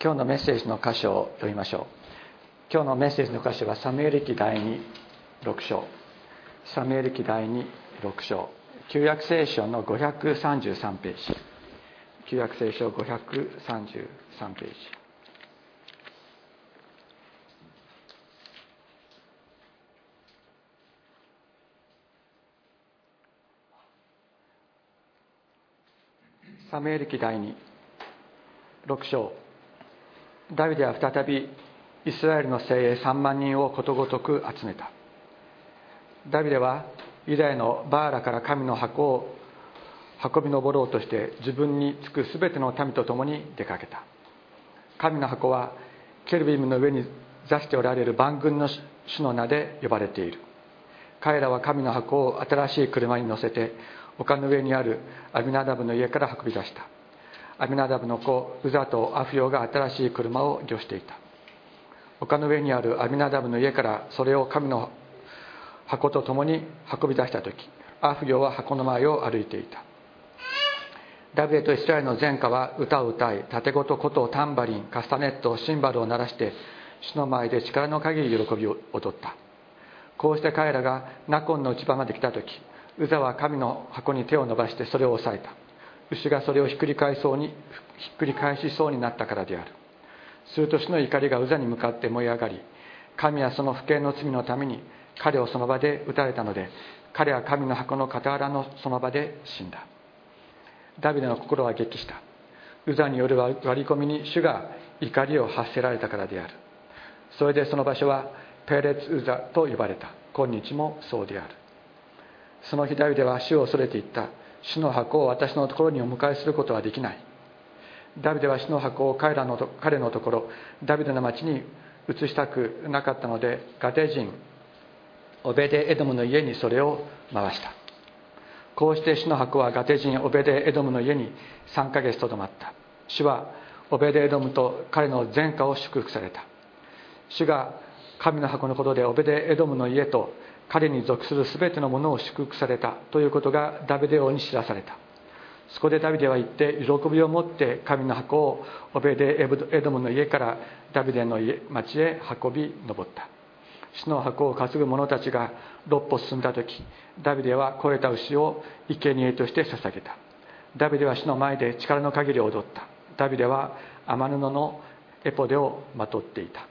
今日のメッセージの箇所を読みましょう。今日のメッセージの箇所はサムエル記第2 6章。サムエル記第2 6章。旧約聖書の533ページ。旧約聖書533ページ。サムエル記第2 6章。ダビデは再びイスラエルの精鋭3万人をことごとく集めた。ダビデはユダヤのバーラから神の箱を運び上ろうとして自分につく全ての民と共に出かけた。神の箱はケルビムの上に座しておられる万軍の主の名で呼ばれている。彼らは神の箱を新しい車に乗せて丘の上にあるアミナダブの家から運び出した。アミナダブの子ウザとアフヨが新しい車を御していた。丘の上にあるアミナダブの家からそれを神の箱と共に運び出した時アフヨは箱の前を歩いていた。ダビデとイスラエルの前科は歌を歌い盾ごと琴タンバリンカスタネットシンバルを鳴らして主の前で力の限り喜びを踊った。こうして彼らがナコンの内場まで来た時ウザは神の箱に手を伸ばしてそれを押さえた。牛がそれをひっくり返そうにひっくり返しそうになったからである。すると主の怒りがウザに向かって燃え上がり神はその不敬の罪のために彼をその場で撃たれたので彼は神の箱の傍らのその場で死んだ。ダビデの心は激した。ウザによる割り込みに主が怒りを発せられたからである。それでその場所はペレツウザと呼ばれた。今日もそうである。その日ダビデは主を恐れていった。主の箱を私のところにお迎えすることはできない。ダビデは主の箱を彼らの彼のところダビデの町に移したくなかったのでガテ人オベデエドムの家にそれを回した。こうして主の箱はガテ人オベデエドムの家に3ヶ月とどまった。主はオベデエドムと彼の前科を祝福された。主が神の箱のことでオベデエドムの家と彼に属する全てのものを祝福されたということがダビデ王に知らされた。そこでダビデは言って喜びを持って神の箱をオベデエドムの家からダビデの町へ運び登った。死の箱を担ぐ者たちが六歩進んだ時ダビデは肥えた牛を生贄として捧げた。ダビデは死の前で力の限り踊った。ダビデは天布のエポデをまとっていた。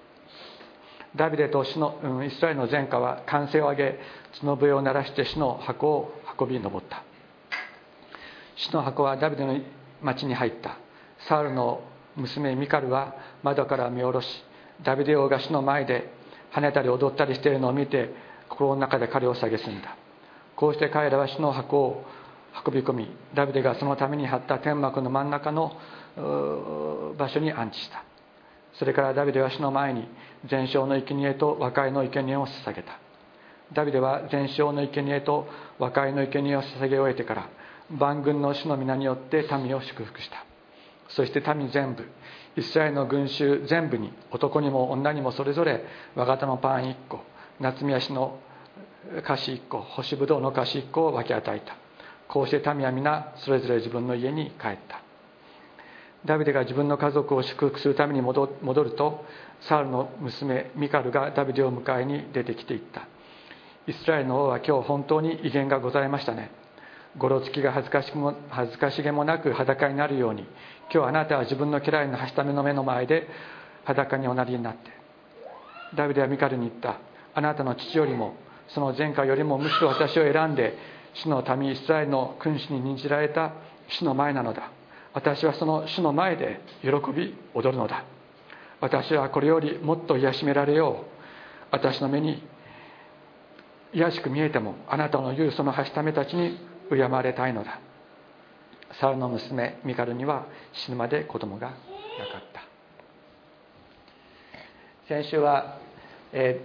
ダビデと死の、うん、イスラエルの前科は歓声を上げ角笛を鳴らして死の箱を運び登った。死の箱はダビデの町に入った。サウルの娘ミカルは窓から見下ろしダビデ王が死の前で跳ねたり踊ったりしているのを見て心の中で彼を蔑んだ。こうして彼らは死の箱を運び込みダビデがそのために張った天幕の真ん中の場所に安置した。それからダビデは死の前に全焼の生贄と和解の生贄を捧げた。ダビデは全焼の生贄と和解の生贄を捧げ終えてから万軍の主の皆によって民を祝福した。そして民全部イスラエルの群衆全部に男にも女にもそれぞれ和型のパン1個夏見足の菓子1個干しぶどうの菓子1個を分け与えた。こうして民は皆それぞれ自分の家に帰った。ダビデが自分の家族を祝福するために戻るとサウルの娘ミカルがダビデを迎えに出てきていった。イスラエルの王は今日本当に威厳がございましたね。ごろつきが恥ずかしも恥ずかしげもなく裸になるように今日あなたは自分の家来のはしための目の前で裸におなりになって。ダビデはミカルに言った。あなたの父よりもその前科よりもむしろ私を選んで主の民イスラエルの君主に任じられた主の前なのだ。私はその主の前で喜び踊るのだ。私はこれよりもっと癒しめられよう。私の目に癒しく見えてもあなたの言うそのはしためたちに敬われたいのだ。サウルの娘ミカルには死ぬまで子供がなかった。先週は、え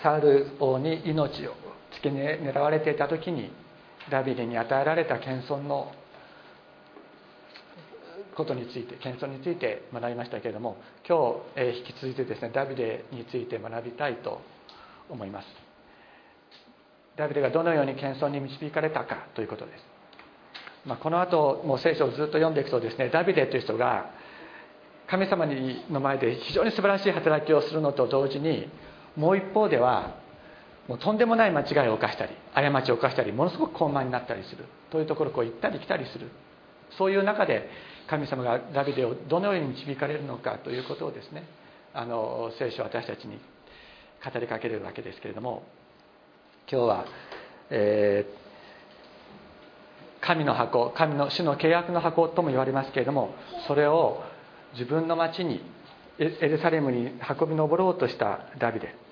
ー、サウル王に命を突き狙われていた時にダビデに与えられた謙遜のことについて謙遜について学びましたけれども今日、え、引き続いてですねダビデについて学びたいと思います。ダビデがどのように謙遜に導かれたかということです、まあ、この後もう聖書をずっと読んでいくとですねダビデという人が神様の前で非常に素晴らしい働きをするのと同時にもう一方ではもうとんでもない間違いを犯したり過ちを犯したりものすごく高慢になったりするというところをこう行ったり来たりするそういう中で神様がダビデをどのように導かれるのかということをですねあの聖書私たちに語りかけるわけですけれども今日は、えー、神の箱神の主の契約の箱とも言われますけれどもそれを自分の町にエルサレムに運び上ろうとしたダビデ。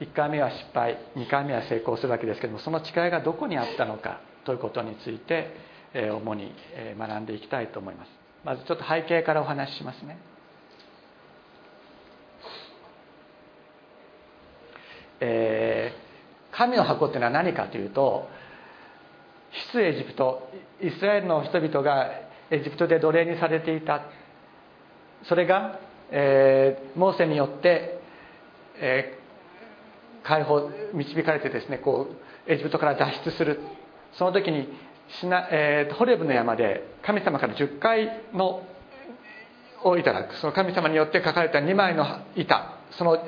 1回目は失敗2回目は成功するわけですけどもその誓いがどこにあったのかということについて主に学んでいきたいと思います。まずちょっと背景からお話ししますね。えー、神の箱っていうのは何かというと出エジプトイスラエルの人々がエジプトで奴隷にされていた。それが、えー、モーセによって、えー、解放導かれてですねこうエジプトから脱出する。その時にシナ、えー、ホレブの山で神様から10回のをいただく。その神様によって書かれた2枚の板。その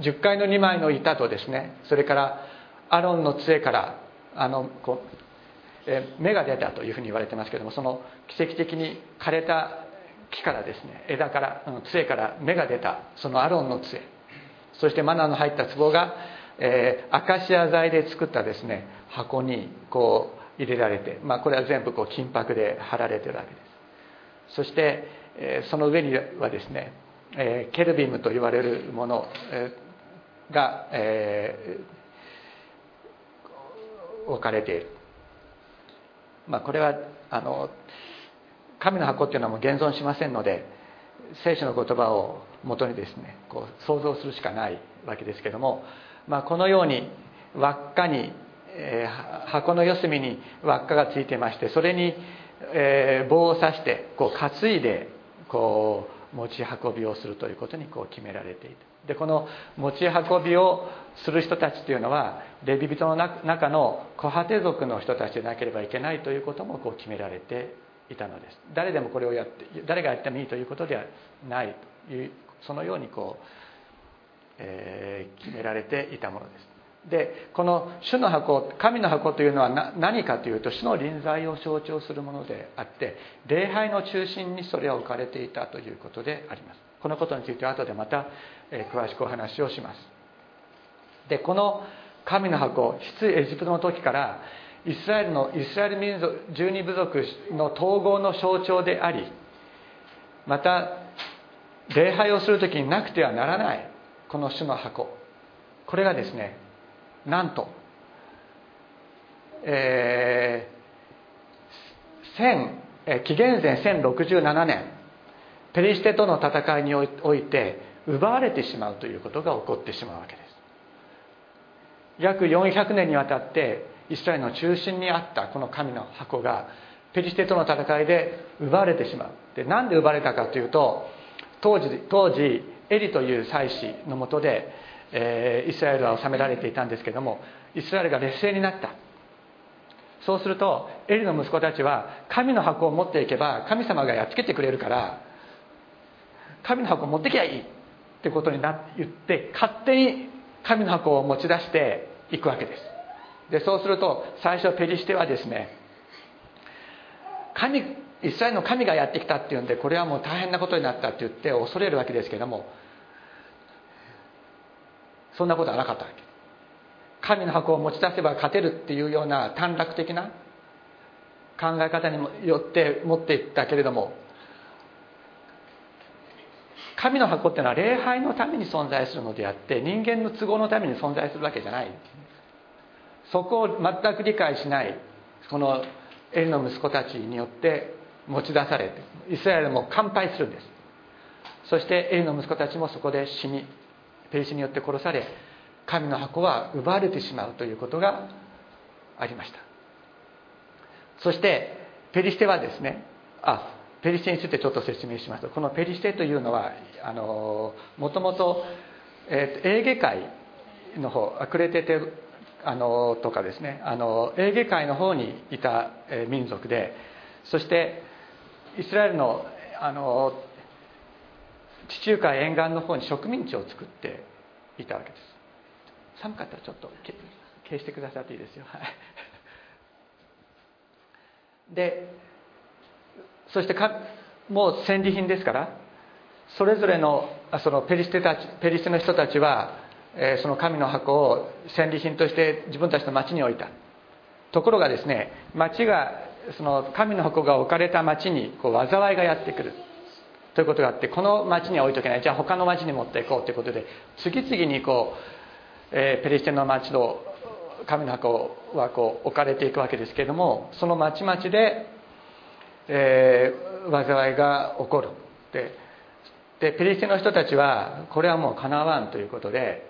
10回の2枚の板とですねそれからアロンの杖からあのこう、え芽が出たというふうに言われてますけどもその奇跡的に枯れた木からですね枝から杖から芽が出たそのアロンの杖。そしてマナーの入った壺が、えー、アカシア材で作ったですね箱にこう入れられて、まあ、これは全部こう金箔で貼られてるわけです。そして、え、その上にはですね、え、ケルビムと言われるもの、が、え、置かれている、まあ、これはあの神の箱っていうのはもう現存しませんので聖書の言葉をもとにですねこう想像するしかないわけですけども、まあ、このように輪っかに、えー、箱の四隅に輪っかがついてましてそれに、えー、棒を刺してこう担いでこう持ち運びをするということにこう決められているでこの持ち運びをする人たちというのはレビ人の中のコハテ族の人たちでなければいけないということもこう決められていたのです。誰でもこれをやって誰がやってもいいということではないというそのようにこう、えー、決められていたものです。でこの主の箱神の箱というのは何かというと主の臨在を象徴するものであって礼拝の中心にそれは置かれていたということであります。このことについては後でまた、え、詳しくお話をします。でこの神の箱出エジプトの時からイスラエルのイスラエル民族十二部族の統合の象徴でありまた礼拝をする時になくてはならないこの主の箱。これがですねなんと、えー、紀元前1067年ペリシテとの戦いにおいて奪われてしまうということが起こってしまうわけです。約400年にわたってイスラエルの中心にあったこの神の箱がペリシテとの戦いで奪われてしまう。でなんで奪われたかというと当時当時エリという祭司のもとで、えー、イスラエルは治められていたんですけどもイスラエルが劣勢になった。そうするとエリの息子たちは神の箱を持っていけば神様がやっつけてくれるから神の箱を持ってきゃいいってことになって言って勝手に神の箱を持ち出していくわけです。でそうすると最初ペリシテはですね神イスラエルの神がやってきたっていうんでこれはもう大変なことになったって言って恐れるわけですけどもそんなことはなかったわけ。神の箱を持ち出せば勝てるっていうような短絡的な考え方によって持っていったけれども神の箱っていうのは礼拝のために存在するのであって人間の都合のために存在するわけじゃない。そこを全く理解しないこのエリの息子たちによって持ち出されてイスラエルも乾杯するんです。そしてエリの息子たちもそこで死にペリシによって殺され神の箱は奪われてしまうということがありました。そしてペリシテはですねあペリシテについてちょっと説明しますとこのペリシテというのはあのもともと、えー、エーゲ海の方アクレテテあのとかですねあのエーゲ海の方にいた民族でそしてイスラエルのあの地中海沿岸の方に植民地を作っていたわけです。寒かったらちょっと消してくださっていいですよ。はい。でそしてかもう戦利品ですからそれぞれのそのペリシテたちペリシテの人たちは、えー、その神の箱を戦利品として自分たちの町に置いた。ところがですね町がその神の箱が置かれた町にこう災いがやってくる。ということがあってこの町には置いとけない。じゃあ他の町に持っていこうということで次々にこう、えー、ペリシテの町の神の箱はこう置かれていくわけですけれどもその町々で、えー、災いが起こるでペリシテの人たちはこれはもうかなわんということで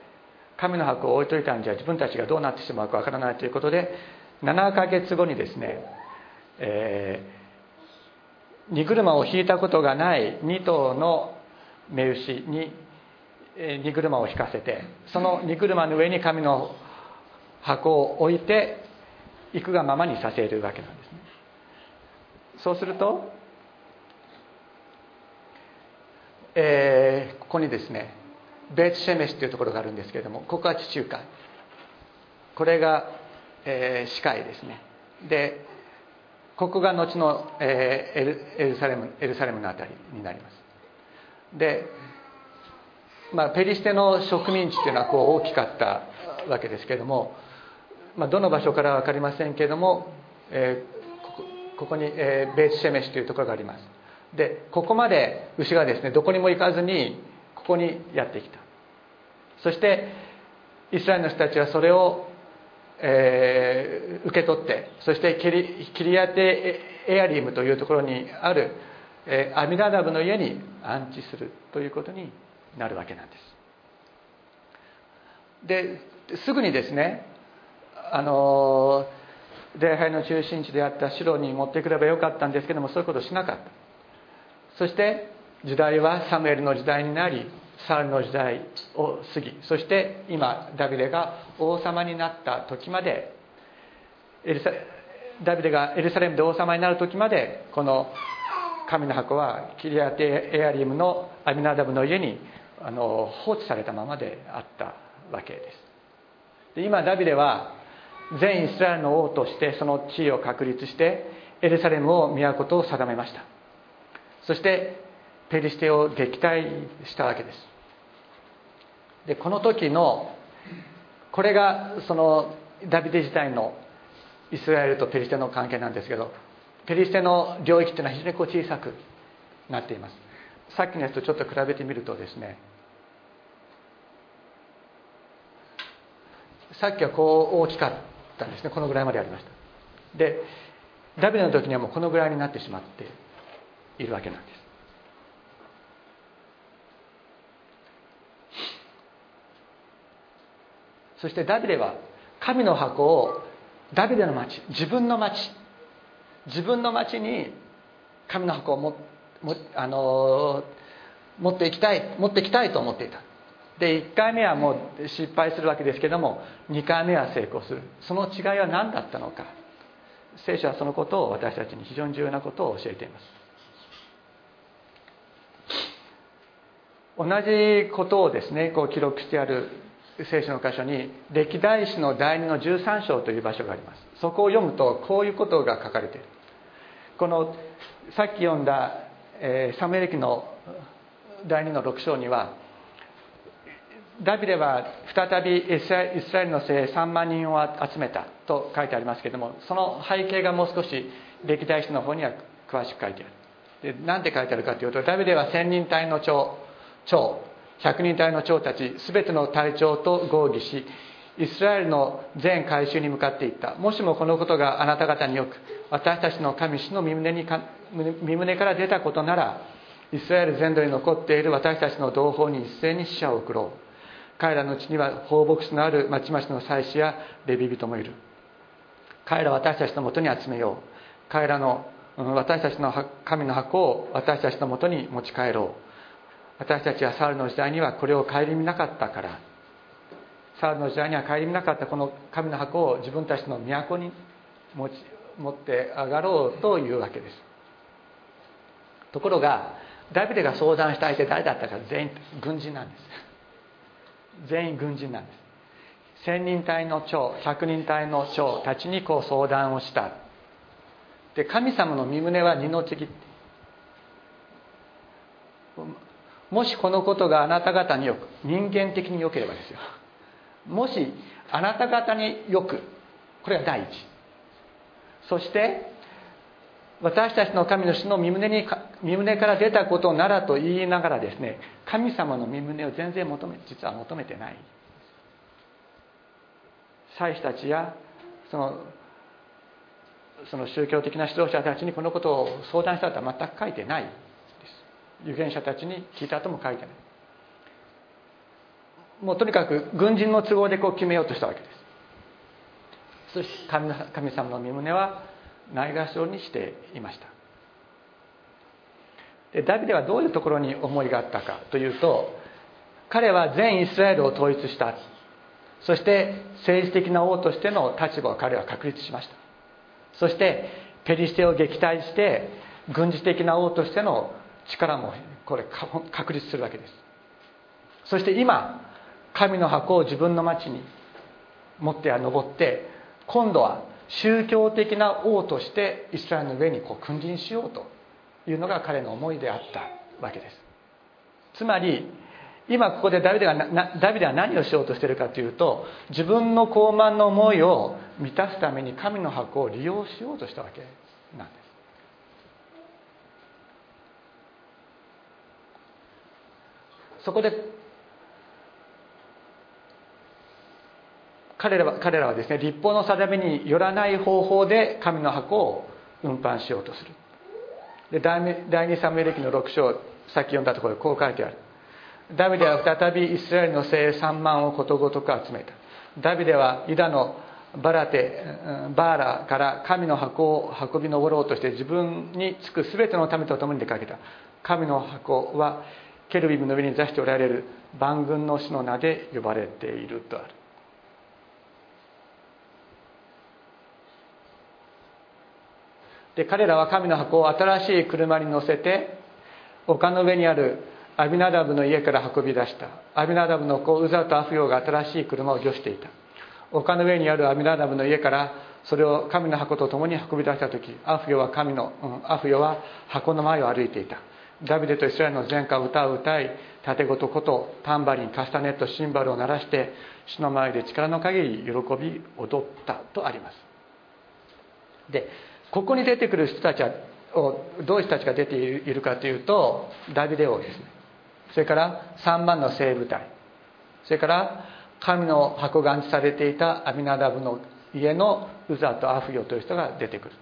神の箱を置いといたんじゃ自分たちがどうなってしまうかわからないということで7ヶ月後にですね、えー、荷車を引いたことがない2頭の目牛に荷車を引かせてその荷車の上に神の箱を置いて行くがままにさせるわけなんですね。そうすると、えー、ここにですねベーツシェメシというところがあるんですけれどもここは地中海。これがえー、司会ですね。でここが後の、え、エルサレムエルサレムの辺りになります。で、まあ、ペリシテの植民地っていうのはこう大きかったわけですけども、まあ、どの場所からは分かりませんけども、えー、ここここに、えー、ベーツシェメシというところがあります。でここまで牛がですねどこにも行かずにここにやってきた。そしてイスラエルの人たちはそれをえー、受け取ってそしてキリキリアテエアリムというところにある、えー、アミナダブの家に安置するということになるわけなんです。ですぐにですねあの礼拝の中心地であった城に持ってくればよかったんですけどもそういうことをしなかった。そして時代はサムエルの時代になりサウルの時代を過ぎそして今ダビデが王様になった時までダビデがエルサレムで王様になる時までこの神の箱はキリアテエアリムのアミナダブの家にあの放置されたままであったわけです。で今ダビデは全イスラエルの王としてその地位を確立してエルサレムを都と定めました。そしてペリシテを撃退したわけです。でこの時のこれがそのダビデ時代のイスラエルとペリシテの関係なんですけどペリシテの領域っていうのは非常にこう小さくなっています。さっきのやつとちょっと比べてみるとですねさっきはこう大きかったんですねこのぐらいまでありました。でダビデの時にはもうこのぐらいになってしまっているわけなんです。そしてダビデは神の箱をダビデの町自分の町自分の町に神の箱をももあの持っていきたい持っていきたいと思っていた。で1回目はもう失敗するわけですけども2回目は成功する。その違いは何だったのか。聖書はそのことを私たちに非常に重要なことを教えています。同じことをですねこう記録してある聖書の箇所に歴代史の第2の13章という場所があります。そこを読むとこういうことが書かれている。このさっき読んだ、えー、サムエル記の第2の6章にはダビデは再びイスラエルの精3万人を集めたと書いてありますけれどもその背景がもう少し歴代史の方には詳しく書いてある。で何て書いてあるかというとダビデは千人隊の長長。百人隊の長たち全ての隊長と合議しイスラエルの全改宗に向かっていった。もしもこのことがあなた方によく私たちの神主の身胸にか身胸から出たことならイスラエル全土に残っている私たちの同胞に一斉に死者を送ろう。彼らのうちには放牧地のある町々の祭司やレビ人もいる。彼らは私たちのもとに集めよう。彼らの私たちの神の箱を私たちのもとに持ち帰ろう。私たちはサウルの時代にはこれを顧みなかったから。サウルの時代には顧みなかったこの神の箱を自分たちの都に持ち持って上がろうというわけです。ところがダビデが相談した相手誰だったか全員軍人なんです。全員軍人なんです。千人隊の長百人隊の長たちにこう相談をした。で神様の身旨は二の次もしこのことがあなた方によく人間的によければですよ。もしあなた方によくこれが第一。そして私たちの神の主の身旨に身旨から出たことならと言いながらですね神様の身旨を全然求め実は求めてない。祭司たちやそのその宗教的な指導者たちにこのことを相談したとは全く書いてない。預言者たちに聞いたとも書いてない。もうとにかく軍人の都合でこう決めようとしたわけです。そして神神様の身旨はないがしろにしていました。でダビデはどういうところに思いがあったかというと彼は全イスラエルを統一した。そして政治的な王としての立場を彼は確立しました。そしてペリシテを撃退して軍事的な王としての力もこれ確立するわけです。そして今神の箱を自分の町に持っては登って今度は宗教的な王としてイスラエルの上にこう君臨しようというのが彼の思いであったわけです。つまり今ここでダビデがダビデは何をしようとしてるかというと自分の高慢の思いを満たすために神の箱を利用しようとしたわけなんです。そこで彼らは彼らはですね立法の定めによらない方法で神の箱を運搬しようとする。で第2サムエル記の6章さっき読んだところでこう書いてある。ダビデは再びイスラエルの精鋭3万をことごとく集めた。ダビデはユダのバラテバーラから神の箱を運び上ろうとして自分につく全ての民と共に出かけた。神の箱はケルビムの上に座しておられる万軍の主の名で呼ばれているとある。で彼らは神の箱を新しい車に乗せて丘の上にあるアビナダブの家から運び出した。アビナダブの子ウザとアフヨが新しい車を御していた。丘の上にあるアビナダブの家からそれを神の箱と共に運び出した時アフヨは神の、うん、アフヨは箱の前を歩いていた。ダビデとイスラエルの前歌を歌う歌い盾ごとことタンバリンカスタネットシンバルを鳴らして主の前で力の限り喜び踊ったとあります。でここに出てくる人たちはどういう人たちが出ているかというとダビデ王ですね。それから3万の聖部隊それから神の箱が安置されていたアミナダブの家のウザとアフヨという人が出てくる。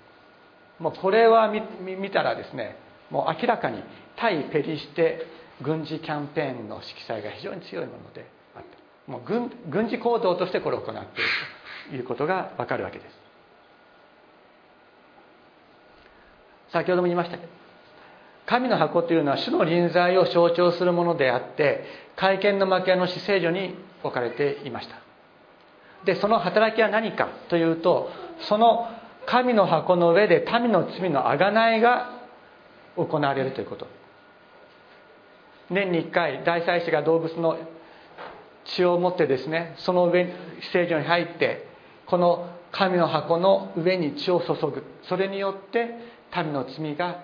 もうこれは見たらですねもう明らかに対ペリシテ軍事キャンペーンの色彩が非常に強いものであった。もう軍軍事行動としてこれを行っているということが分かるわけです。先ほども言いましたけど神の箱というのは主の臨在を象徴するものであって会見の幕屋の死聖所に置かれていました。でその働きは何かというとその神の箱の上で民の罪の贖いが行われるということ。年に1回大祭司が動物の血を持ってですねその上死聖所に入ってこの神の箱の上に血を注ぐ。それによって民の罪が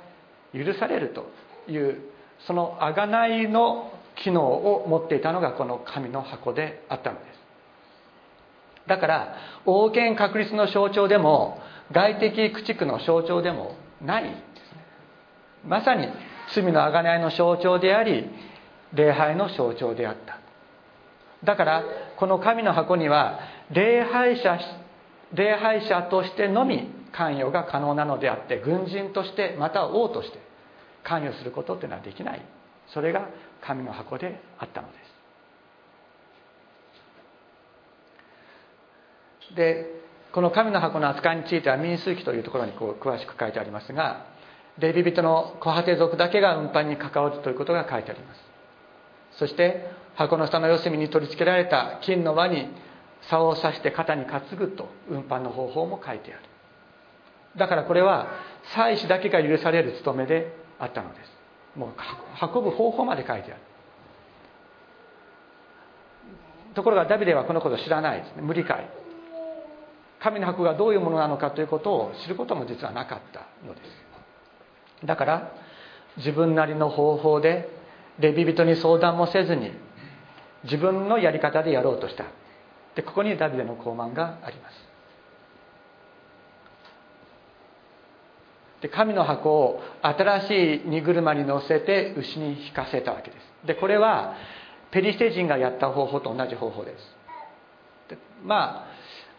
許されるというその贖いの機能を持っていたのがこの神の箱であったのです。だから王権確立の象徴でも外的駆逐の象徴でもないんですね。まさに罪の贖いの象徴であり礼拝の象徴であった。だからこの神の箱には礼拝者礼拝者としてのみ関与が可能なのであって軍人としてまた王として関与することっていうのはできない。それが神の箱であったのです。でこの神の箱の扱いについては民数記というところにこう詳しく書いてありますがレビ人の小果て族だけが運搬に関わるということが書いてあります。そして箱の下の四隅に取り付けられた金の輪に竿を刺して肩に担ぐと運搬の方法も書いてある。だからこれは祭司だけが許される務めであったのです。もう運ぶ方法まで書いてある。ところがダビデはこのことを知らないですね。無理解神の箱がどういうものなのかということを知ることも実はなかったのです。だから自分なりの方法でレビ人に相談もせずに自分のやり方でやろうとした。でここにダビデの傲慢があります。で神の箱を新しい荷車に乗せて牛に引かせたわけです。でこれはペリシテ人がやった方法と同じ方法です。でまあ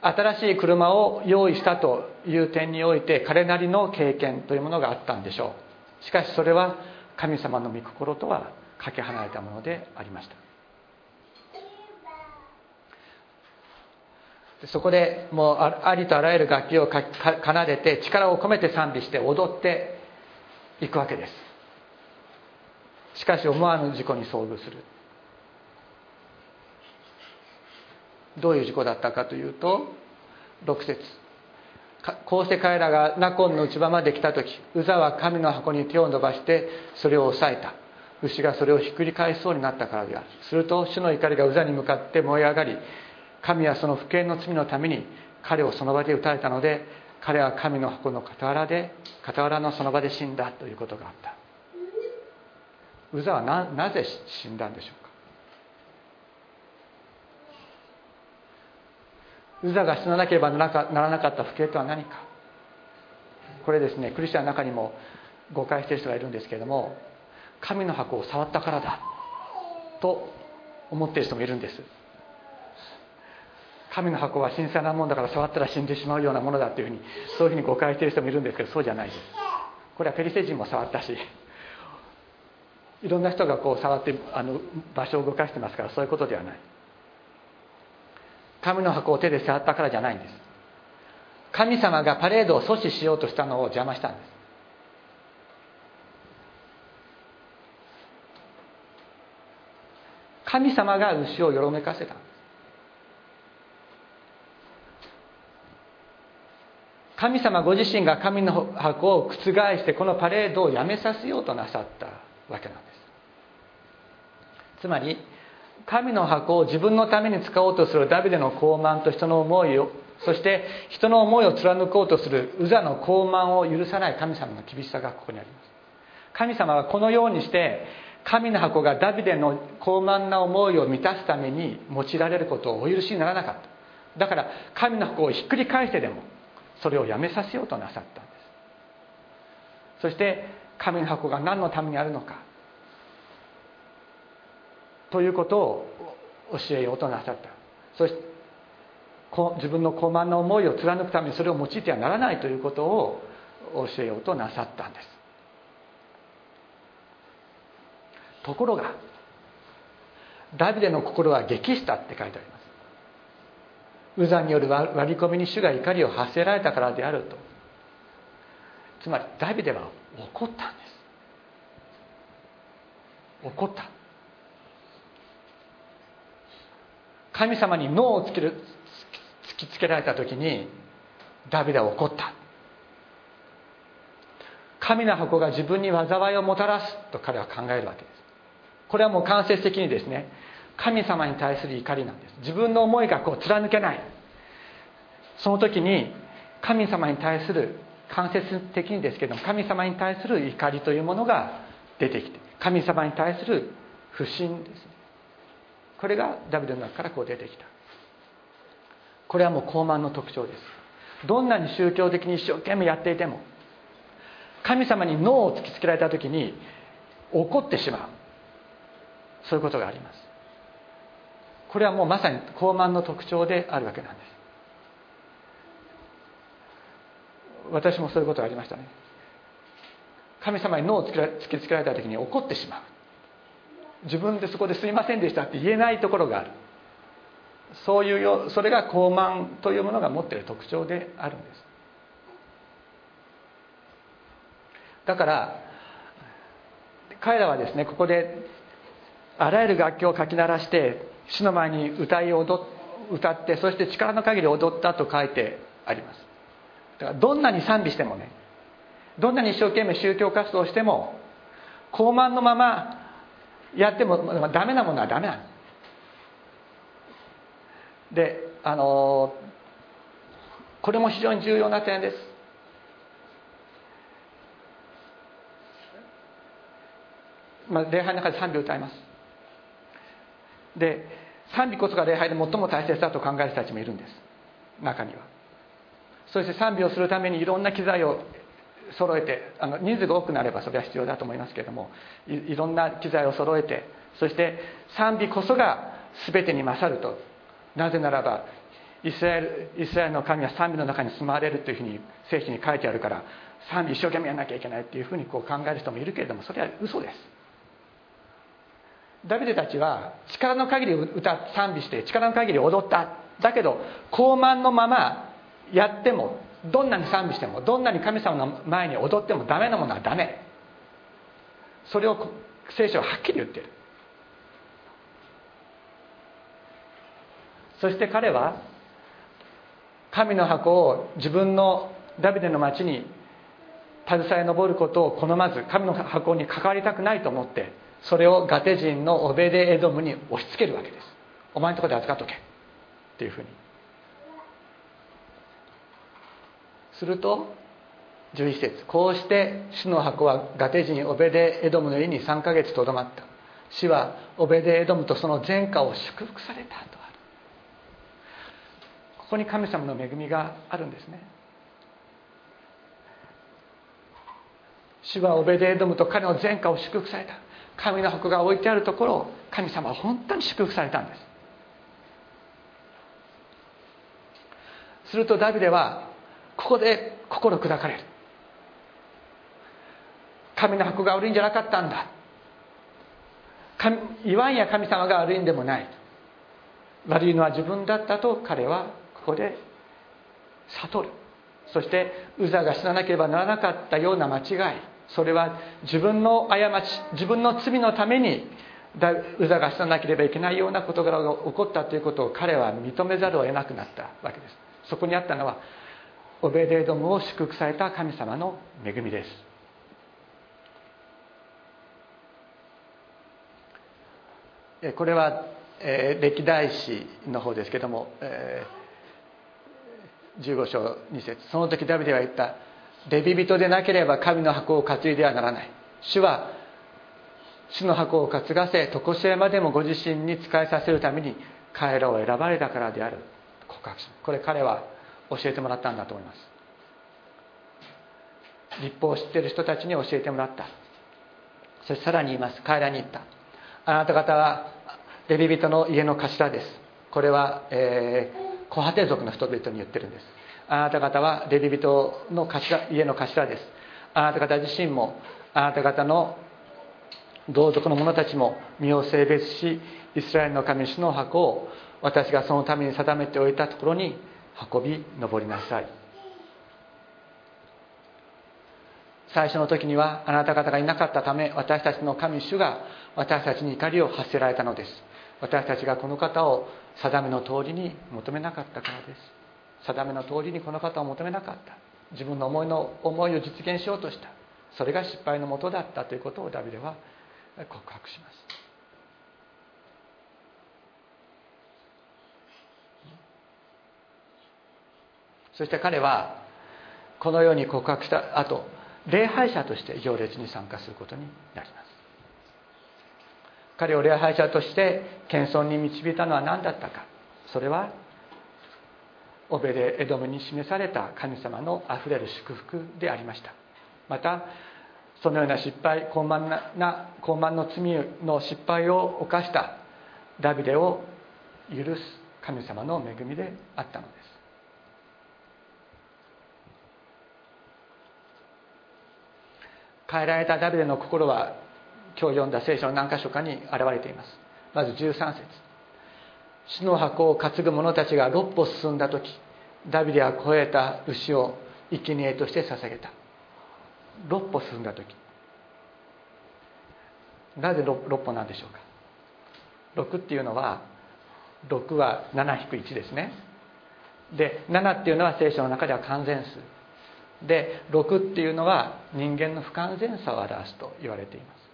新しい車を用意したという点において彼なりの経験というものがあったんでしょう。しかしそれは神様の御心とはかけ離れたものでありました。そこでもうありとあらゆる楽器を奏でて力を込めて賛美して踊っていくわけです。しかし思わぬ事故に遭遇する。どういう事故だったかというと6節。こうして彼らがナコンの内場まで来た時ウザは神の箱に手を伸ばしてそれを押さえた。牛がそれをひっくり返しそうになったからである。すると主の怒りがウザに向かって燃え上がり神はその不敬の罪のために彼をその場で撃たれたので彼は神の箱の傍らで傍らのその場で死んだということがあった。ウザはなぜ死んだんでしょうかウザが死ななければならなかった不敬とは何か。これですねクリスチャンの中にも誤解している人がいるんですけれども神の箱を触ったからだと思っている人もいるんです。神の箱は神聖なものだから触ったら死んでしまうようなものだというふうにそういうふうに誤解している人もいるんですけどそうじゃないです。これはペリセ人も触ったしいろんな人がこう触ってあの場所を動かしてますからそういうことではない。神の箱を手で触ったからじゃないんです。神様がパレードを阻止しようとしたのを邪魔したんです。神様が牛をよろめかせた。神様ご自身が神の箱を覆してこのパレードをやめさせようとなさったわけなんです。つまり神の箱を自分のために使おうとするダビデの傲慢と人の思いをそして人の思いを貫こうとするウザの傲慢を許さない神様の厳しさがここにあります。神様はこのようにして神の箱がダビデの傲慢な思いを満たすために用いられることをお許しにならなかった。だから神の箱をひっくり返してでもそれをやめさせようとなさったんです。そして神の箱が何のためにあるのか。ということを教えようとなさった。そして自分の傲慢な思いを貫くためにそれを用いてはならないということを教えようとなさったんです。ところがダビデの心は激したって書いてあります。ウザによる割り込みに主が怒りを発せられたからであると。つまりダビデは怒ったんです。怒った。神様に脳をつける突きつけられた時にダビデは怒った。神の箱が自分に災いをもたらすと彼は考えるわけです。これはもう間接的にですね神様に対する怒りなんです。自分の思いがこう貫けない。その時に神様に対する間接的にですけども神様に対する怒りというものが出てきて神様に対する不信ですこれがダビデの中からこう出てきた。これはもう高慢の特徴です。どんなに宗教的に一生懸命やっていても神様に脳を突きつけられた時に怒ってしまう。そういうことがあります。これはもうまさに高慢の特徴であるわけなんです。私もそういうことがありましたね。神様に脳を突きつけられた時に怒ってしまう。自分でそこですいませんでしたって言えないところがある。そういうよそれが高慢というものが持っている特徴であるんです。だから彼らはですねここであらゆる楽器をかき鳴らして主の前に歌い踊歌ってそして力の限り踊ったと書いてあります。だからどんなに賛美してもねどんなに一生懸命宗教活動をしても高慢のままやってもダメなものはダメなの。であのこれも非常に重要な点です。まあ、礼拝の中で賛美を歌います。で賛美こそが礼拝で最も大切だと考える人たちもいるんです。中には。そして賛美をするためにいろんな機材を揃えてあの人数が多くなればそれは必要だと思いますけれどもいろんな機材を揃えてそして賛美こそが全てに勝ると。なぜならばイスラエルイスラエルの神は賛美の中に住まわれるというふうに聖書に書いてあるから賛美一生懸命やらなきゃいけないっていうふうにこう考える人もいるけれどもそれは嘘です。ダビデたちは力の限り歌賛美して力の限り踊った。だけど高慢のままやってもどんなに賛美してもどんなに神様の前に踊ってもダメなものはダメ。それを聖書ははっきり言ってる。そして彼は神の箱を自分のダビデの町に携え上ることを好まず神の箱に関わりたくないと思ってそれをガテ人のオベデエドムに押し付けるわけです。お前のところで預かっとけ。っていうふうに。すると11節こうして主の箱はガテ人オベデエドムの家に3ヶ月とどまった。死はオベデエドムとその前科を祝福されたとある。ここに神様の恵みがあるんですね。主はオベデエドムと彼の前科を祝福された。神の箱が置いてあるところを神様は本当に祝福されたんです。するとダビデはここで心砕かれる。神の箱が悪いんじゃなかったんだ。神言わんや神様が悪いんでもない。悪いのは自分だったと彼はここで悟る。そしてウザが死ななければならなかったような間違い。それは自分の過ち自分の罪のためにウザが死ななければいけないような事柄が起こったということを彼は認めざるを得なくなったわけです。そこにあったのはオベデドムを祝福された神様の恵みです。これは、えー、歴代史の方ですけども、えー、15章2節。その時ダビデは言ったレビ人でなければ神の箱を担いではならない。主は主の箱を担がせ常しえまでもご自身に仕えさせるために彼らを選ばれたからである。告白しこれ彼は教えてもらったんだと思います。立法を知っている人たちに教えてもらった。そしてさらに言います。彼らに言った。あなた方はレビ人の家の頭です。これは、えー、コハテ族の人々に言ってるんです。あなた方はレビ人の頭家の頭です。あなた方自身もあなた方の同族の者たちも身を性別しイスラエルの神主の箱を私がそのために定めておいたところに運び上りなさい。最初の時にはあなた方がいなかったため私たちの神主が私たちに怒りを発せられたのです。私たちがこの方を定めの通りに求めなかったからです。定めの通りにこの方を求めなかった。自分の思いの思いを実現しようとした。それが失敗のもとだったということをダビデは告白します。そして彼はこのように告白した後礼拝者として行列に参加することになります。彼を礼拝者として謙遜に導いたのは何だったか。それはオベレエドムに示された神様のあふれる祝福でありました。またそのような失敗高慢な高慢の罪の失敗を犯したダビデを許す神様の恵みであったのです。変えられたダビデの心は今日読んだ聖書の何箇所かに現れています。まず13節。死の箱を担ぐ者たちが6歩進んだ時ダビデは超えた牛を生贄として捧げた。6歩進んだ時。なぜ 6, 歩なんでしょうか。6っていうのは6は7-1ですね。で7っていうのは聖書の中では完全数。で6っていうのは人間の不完全さを表すと言われています。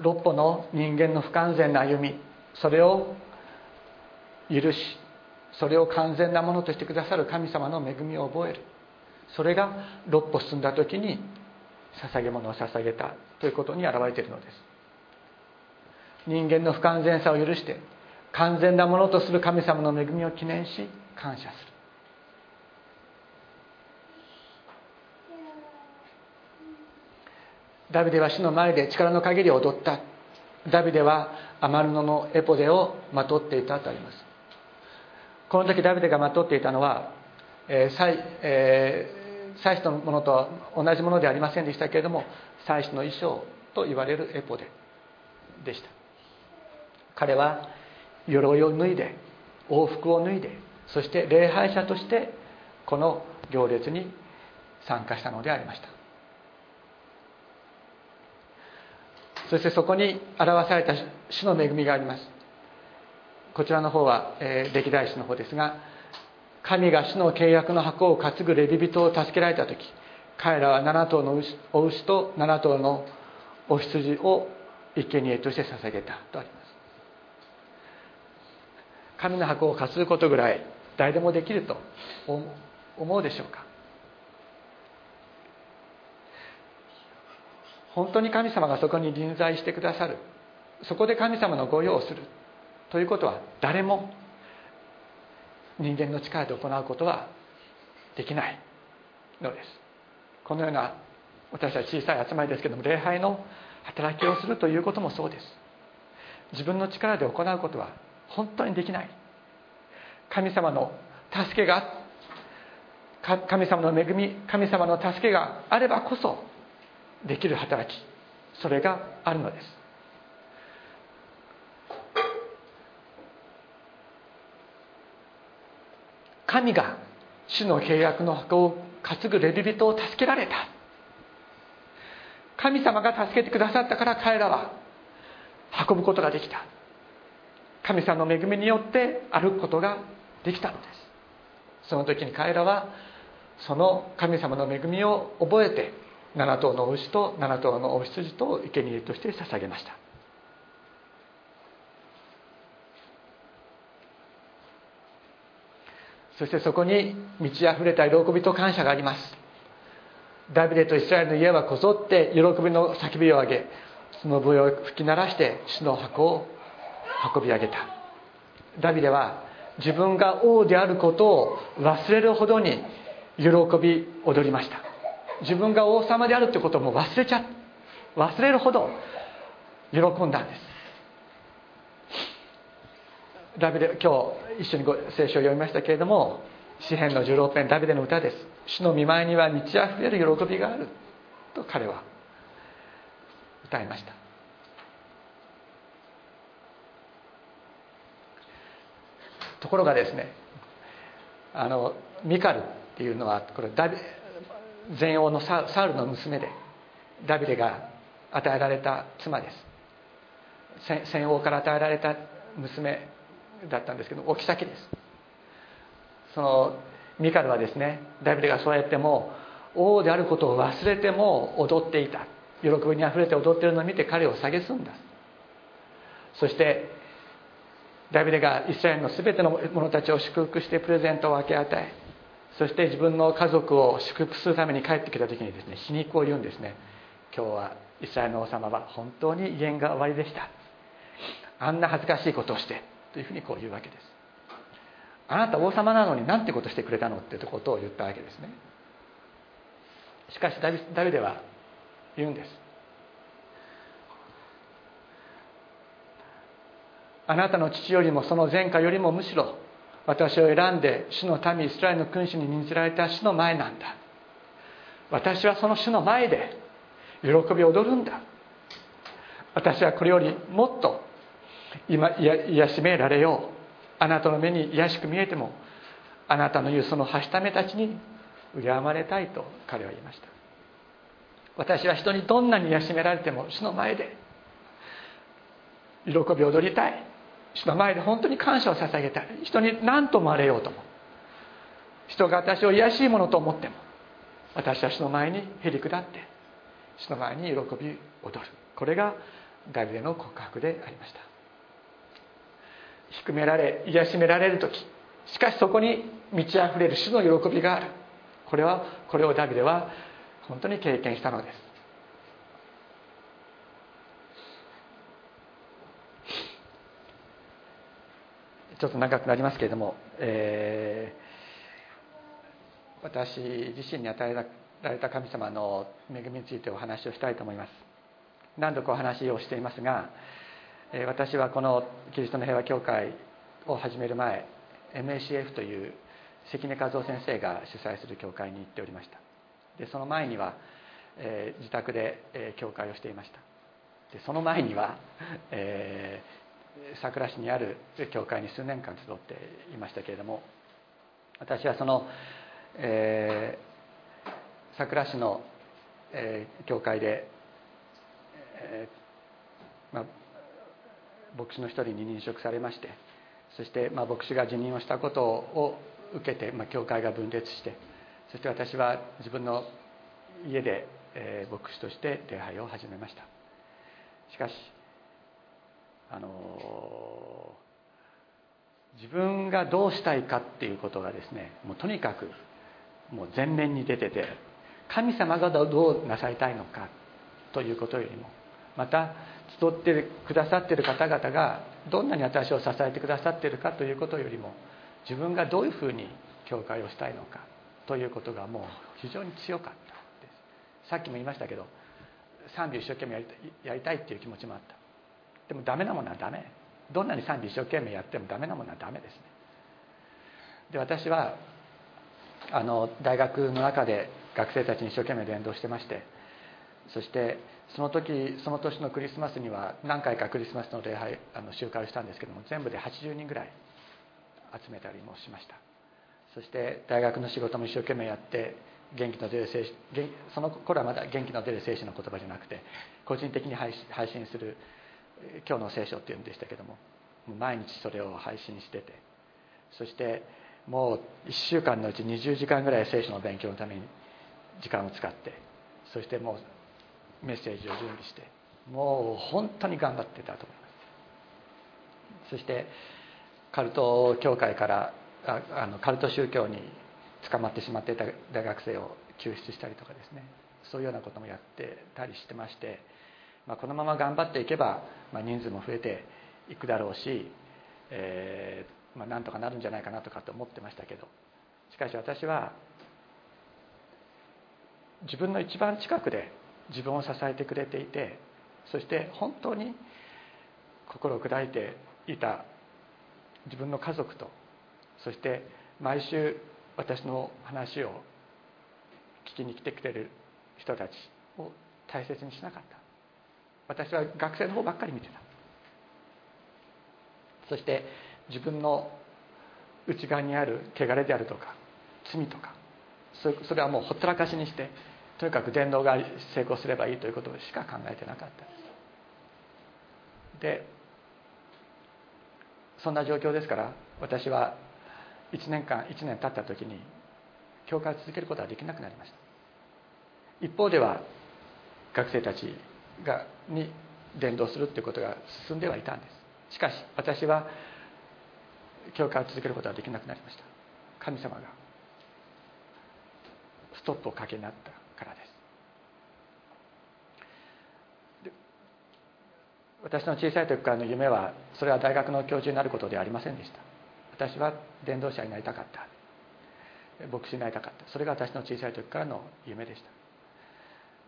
六歩の人間の不完全な歩みそれを許しそれを完全なものとしてくださる神様の恵みを覚える。それが六歩進んだ時に捧げ物を捧げたということに表れているのです。人間の不完全さを許して完全なものとする神様の恵みを記念し感謝する。ダビデは死の前で力の限り踊った。ダビデはアマルノのエポデをまとっていたとあります。この時ダビデがまとっていたのは、えー祭えー祭司のものとは同じものではありませんでしたけれども祭司の衣装と言われるエポデでした。彼は鎧を脱いで往復を脱いでそして礼拝者としてこの行列に参加したのでありました。そしてそこに表された主の恵みがあります。こちらの方は、えー歴代史の方ですが神が主の契約の箱を担ぐレビ人を助けられた時彼らは7頭の牛お牛と7頭のお羊を生贄として捧げたとあります。神の箱を担ぐことぐらい誰でもできると思思うでしょうか？本当に神様がそこに臨在してくださる。そこで神様の御用をする。ということは誰も人間の力で行うことはできない。のです。このような私は小さい集まりですけども礼拝の働きをするということもそうです。自分の力で行うことは本当にできない。神様の助けが神様の恵み神様の助けがあればこそできる働きそれがあるのです。神が主の契約の箱を担ぐレビ人を助けられた。神様が助けてくださったから彼らは運ぶことができた。神様の恵みによって歩くことができたのです。その時に彼らはその神様の恵みを覚えて7頭の牛と7頭のお羊と生贄として捧げました。そしてそこに満ち溢れた喜びと感謝があります。ダビデとイスラエルの家はこぞって喜びの叫びを上げその笛を吹き鳴らして主の箱を運び上げた。ダビデは自分が王であることを忘れるほどに喜び踊りました。自分が王様であるってことも忘れちゃ忘れるほど喜んだんです。ダビデ今日一緒にご聖書を読みましたけれども詩篇の16編ダビデの歌です。主の見舞いには満ち溢れる喜びがある。と彼は歌いました。ところがですねあのミカルっていうのはこれダビ前王のサウルの娘でダビデが与えられた妻です。戦王から与えられた娘だったんですけど置き先です。そのミカルはですねダビデがそうやっても王であることを忘れても踊っていた。喜びにあふれて踊ってるのを見て彼を蔑んだ。そしてダビデがイスラエルの全ての者たちを祝福してプレゼントを分け与えそして自分の家族を祝福するために帰ってきた時にですね皮肉を言うんですね。今日はイスラエルの王様は本当に威厳が終わりでした。あんな恥ずかしいことをしてというふうにこう言うわけです。あなた王様なのに何てことしてくれたのっていうことを言ったわけですね。しかしダビダビデは言うんです。あなたの父よりもその前科よりもむしろ私を選んで主の民イスラエルの君主に任せられた主の前なんだ。私はその主の前で喜び踊るんだ。私はこれよりもっと今癒しめられよう。あなたの目に癒しく見えてもあなたの言うそのはしためたちに敬われたいと彼は言いました。私は人にどんなに癒しめられても主の前で喜び踊りたい。主の前で本当に感謝を捧げたい。人に何と思われようとも。人が私を癒しいものと思っても。私は主の前にへり下って。主の前に喜び踊る。これがダビデの告白でありました。低められ癒しめられる時。しかしそこに満ち溢れる主の喜びがある。これはこれをダビデは本当に経験したのです。ちょっと長くなりますけれども、えー、私自身に与えられた神様の恵みについてお話をしたいと思います。何度かお話をしていますが私はこのキリストの平和協会を始める前 MACF という関根和夫先生が主催する教会に行っておりました。でその前には、えー、自宅で、えー、教会をしていました。でその前には、え、佐倉市にある教会に数年間集っていましたけれども私はその、えー、佐倉市の、えー、教会で、えーまあ、牧師の一人に任職されましてそして、まあ、牧師が辞任をしたことを受けて、まあ、教会が分裂してそして私は自分の家で、え、牧師として礼拝を始めました。しかしあの、自分がどうしたいかっていうことがですねもうとにかくもう前面に出てて神様がどうなさりたいのかということよりもまた集ってくださってる方々がどんなに私を支えてくださってるかということよりも自分がどういうふうに教会をしたいのかということがもう非常に強かったです。さっきも言いましたけど賛美を一生懸命やりたいっていう気持ちもあった。でもダメなものはダメ。どんなに賛美一生懸命やってもダメなものはダメですね。で私はあの大学の中で学生たちに一生懸命伝道してましてそしてその時その年のクリスマスには何回かクリスマスの礼拝あの集会をしたんですけども全部で80人ぐらい集めたりもしました。そして大学の仕事も一生懸命やって元気の出る聖その頃はまだ元気の出る聖書の言葉じゃなくて個人的に配信する今日の聖書っていうんでしたけども毎日それを配信しててそしてもう1週間のうち20時間ぐらい聖書の勉強のために時間を使ってそしてもうメッセージを準備してもう本当に頑張ってたと思います。そしてカルト教会からああのカルト宗教に捕まってしまっていた大学生を救出したりとかですねそういうようなこともやってたりしてまして、まあ、このまま頑張っていけば、まあ、人数も増えていくだろうし、えーまあ、なんとかなるんじゃないかなとかと思ってましたけど。しかし私は自分の一番近くで自分を支えてくれていてそして本当に心を砕いていた自分の家族とそして毎週私の話を聞きに来てくれる人たちを大切にしなかった。私は学生の方ばっかり見てた。そして自分の内側にある汚れであるとか罪とかそれはもうほったらかしにしてとにかく伝道が成功すればいいということしか考えてなかったでそんな状況ですから私は1年間1年経った時に教会を続けることはできなくなりました。一方では学生たちがに伝道するということが進んではいたんです。しかし私は教会を続けることはできなくなりました。神様がストップをかけになったからです。私の小さい時からの夢はそれは大学の教授になることではありませんでした。私は伝道者になりたかった。牧師になりたかった。それが私の小さい時からの夢でした。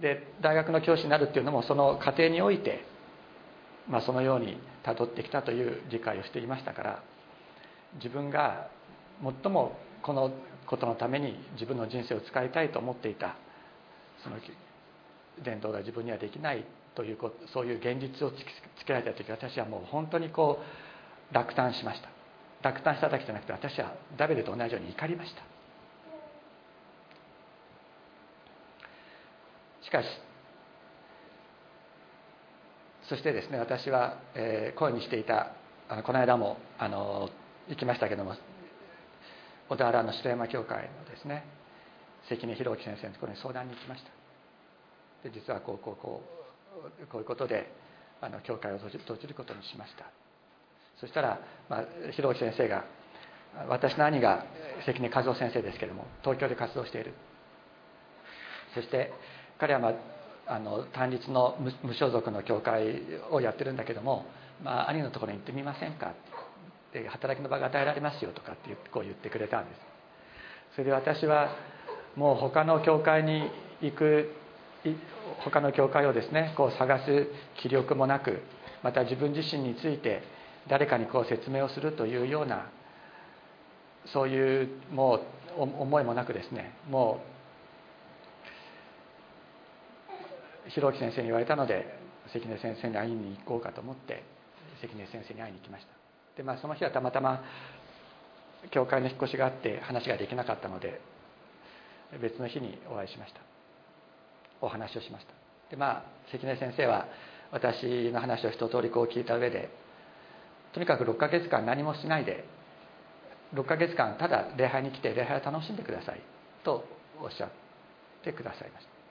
で大学の教師になるっていうのもその過程において、まあ、そのようにたどってきたという理解をしていましたから自分が最もこのことのために自分の人生を使いたいと思っていたその伝道が自分にはできないというそういう現実を突きつけられた時私はもう本当にこう落胆しました。落胆しただけじゃなくて私はダビデと同じように怒りました。しかしそしてですね私は、え、声にしていたこの間もあの行きましたけども小田原の城山教会のですね関根弘樹先生のところに相談に行きました。で実はこうこうこうこういうことであの教会を閉じることにしました。そしたら、まあ、ひろき先生が私の兄が関根和夫先生ですけども東京で活動している。そして彼は、まあ、あの単立の無所属の教会をやってるんだけども、まあ、兄のところに行ってみませんか？って働きの場が与えられますよとかってこう言ってくれたんです。それで私はもう他の教会に行く他の教会をですねこう探す気力もなくまた自分自身について誰かにこう説明をするというようなそういうもう思いもなくですねもう広木先生に言われたので関根先生に会いに行こうかと思って関根先生に会いに行きました。でまあその日はたまたま教会の引っ越しがあって話ができなかったので別の日にお会いしました。お話をしました。でまあ関根先生は私の話を一通りこう聞いた上でとにかく6ヶ月間何もしないで6ヶ月間ただ礼拝に来て礼拝を楽しんでくださいとおっしゃってくださいました。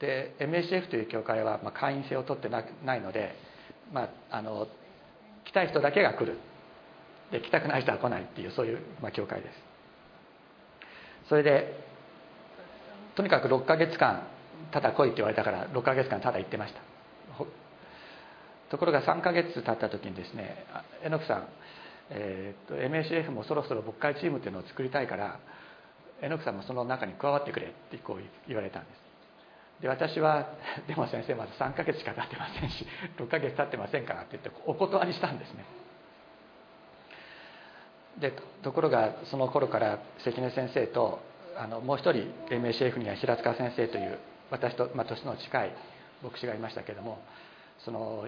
で MACF という教会は、ま会員制を取ってないので、まあ、あの来たい人だけが来る。で来たくない人は来ないっていうそういう、ま、教会です。それでとにかく6ヶ月間ただ来いって言われたから6ヶ月間ただ行ってました。ところが3ヶ月経った時にですね榎木さん、えー、と MACF もそろそろ牧会チームっていうのを作りたいから榎木さんもその中に加わってくれってこう言われたんです。で私は「でも先生まだ3ヶ月しか経ってませんし 6ヶ月経ってませんから」って言ってお断りしたんですね。でところがその頃から関根先生とあのもう一人 MACF には平塚先生という私と、まあ、年の近い牧師がいましたけれどもその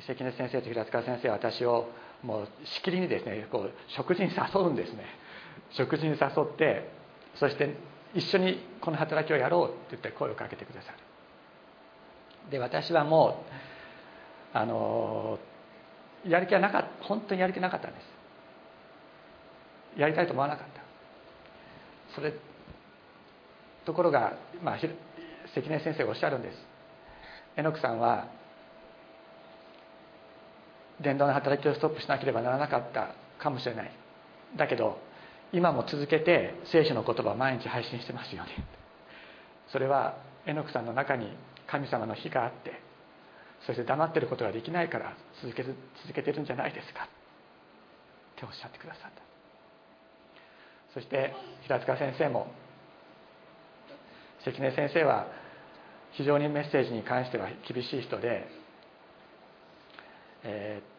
関根先生と平塚先生は私をもうしきりにですねこう食事に誘うんですね。食事に誘ってそして一緒にこの働きをやろうって言って声をかけてくださる。で私はもうあのやる気はなかった本当にやる気なかったんです。やりたいと思わなかった。それところが、まあ、関根先生がおっしゃるんです。榎木さんは伝道の働きをストップしなければならなかったかもしれない。だけど今も続けて聖書の言葉を毎日配信してますよね。それは榎木さんの中に神様の火があってそして黙ってることができないから続け続けてるんじゃないですか。っておっしゃってくださった。そして平塚先生も関根先生は非常にメッセージに関しては厳しい人で、えー、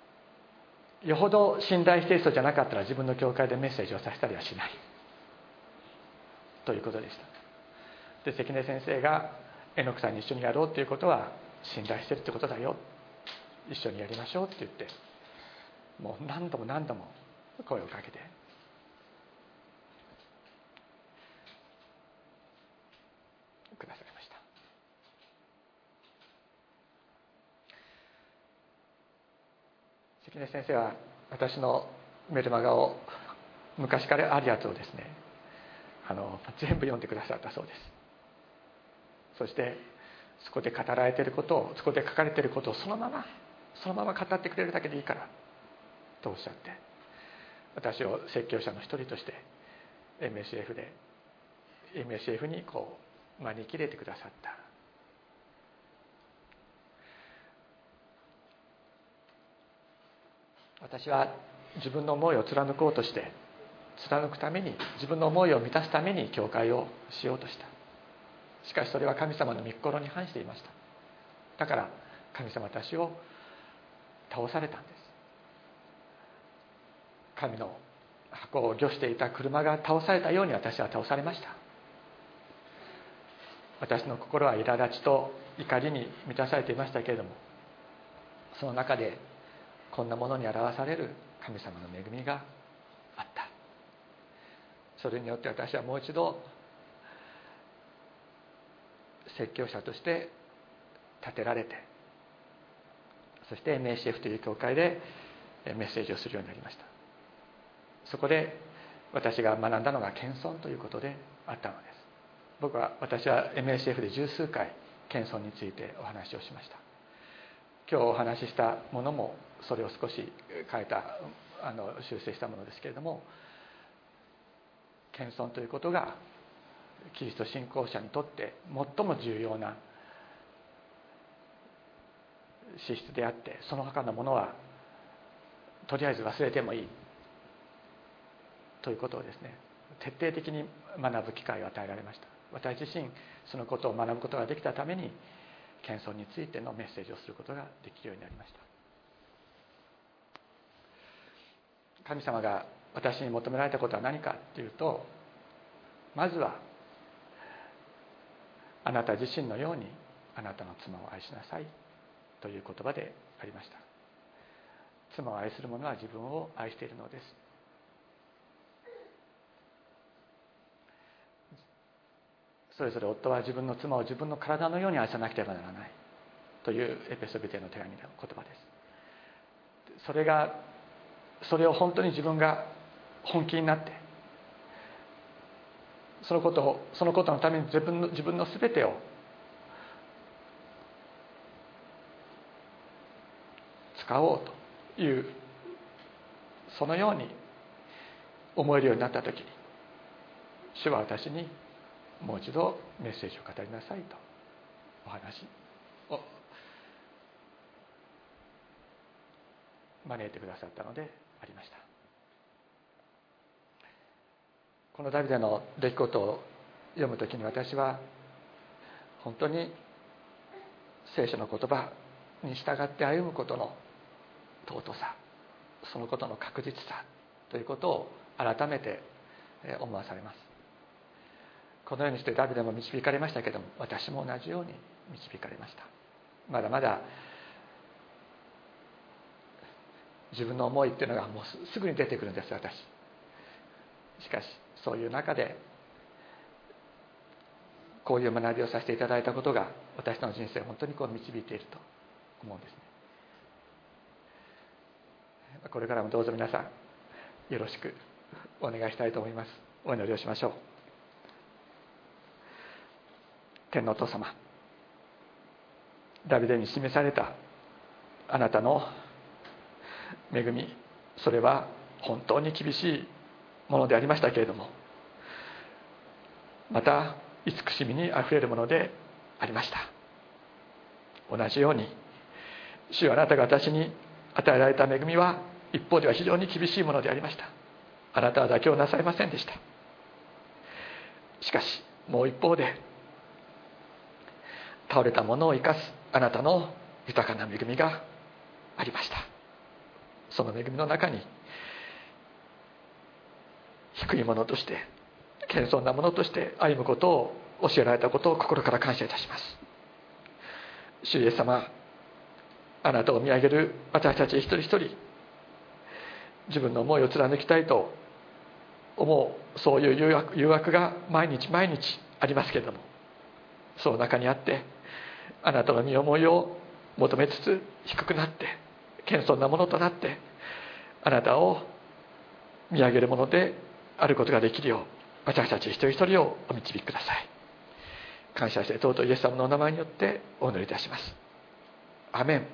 よほど信頼している人じゃなかったら自分の教会でメッセージをさせたりはしない。ということでした。で関根先生が榎木さんに一緒にやろうっていうことは信頼してるってことだよ。一緒にやりましょうって言ってもう何度も何度も声をかけて根先生は私のメルマガを昔からあるやつをですねあの全部読んでくださったそうです。そしてそこで語られていることをそこで書かれていることをそのままそのまま語ってくれるだけでいいからとおっしゃって私を説教者の一人として MSF で MSF にこう招き入れてくださった。私は自分の思いを貫こうとして貫くために自分の思いを満たすために教会をしようとした。しかしそれは神様の御心に反していました。だから神様私を倒されたんです。神の箱を御していた車が倒されたように私は倒されました。私の心は苛立ちと怒りに満たされていましたけれどもその中でこんなものに表される神様の恵みがあった。それによって私はもう一度説教者として立てられてそして MACF という教会でメッセージをするようになりました。そこで私が学んだのが謙遜ということであったのです。僕は私は MACF で十数回謙遜についてお話をしました。今日お話ししたものもそれを少し変えたあの修正したものですけれども謙遜ということがキリスト信仰者にとって最も重要な資質であってその他のものはとりあえず忘れてもいいということをですね徹底的に学ぶ機会を与えられました。私自身そのことを学ぶことができたために謙遜についてのメッセージをすることができるようになりました。神様が私に求められたことは何かっていうとまずはあなた自身のようにあなたの妻を愛しなさいという言葉でありました。妻を愛する者は自分を愛しているのです。それぞれ夫は自分の妻を自分の体のように愛さなければならないというエペソビテの手紙の言葉です。それがそれを本当に自分が本気になってそのことをそのことのために自分の自分の全てを使おうというそのように思えるようになった時に主は私にもう一度メッセージを語りなさいと。お話。を招いてくださったのでありました。このダビデの出来事を読む時に私は本当に聖書の言葉に従って歩むことの尊さそのことの確実さということを改めて思わされますこのようにしてダビデも導かれましたけども私も同じように導かれました。まだまだ自分の思いっていうのがもうすぐに出てくるんです私。しかしそういう中でこういう学びをさせていただいたことが私の人生を本当にこう導いていると思うんですね。これからもどうぞ皆さんよろしくお願いしたいと思います。お祈りをしましょう。天のお父様。ダビデに示されたあなたの恵みそれは本当に厳しいものでありましたけれどもまた慈しみにあふれるものでありました。同じように主あなたが私に与えられた恵みは一方では非常に厳しいものでありました。あなたは妥協なさいませんでした。しかしもう一方で倒れたものを生かすあなたの豊かな恵みがありました。その恵みの中に低いものとして謙遜なものとして歩むことを教えられたことを心から感謝いたします。主イエス様あなたを見上げる私たち一人一人自分の思いを貫きたいと思うそういう誘惑誘惑が毎日毎日ありますけれどもその中にあってあなたの身思いを求めつつ低くなって謙遜なものとなってあなたを見上げるものであることができるよう私たち一人一人をお導きください。感謝して尊いイエス様のお名前によってお祈りいたします。アメン。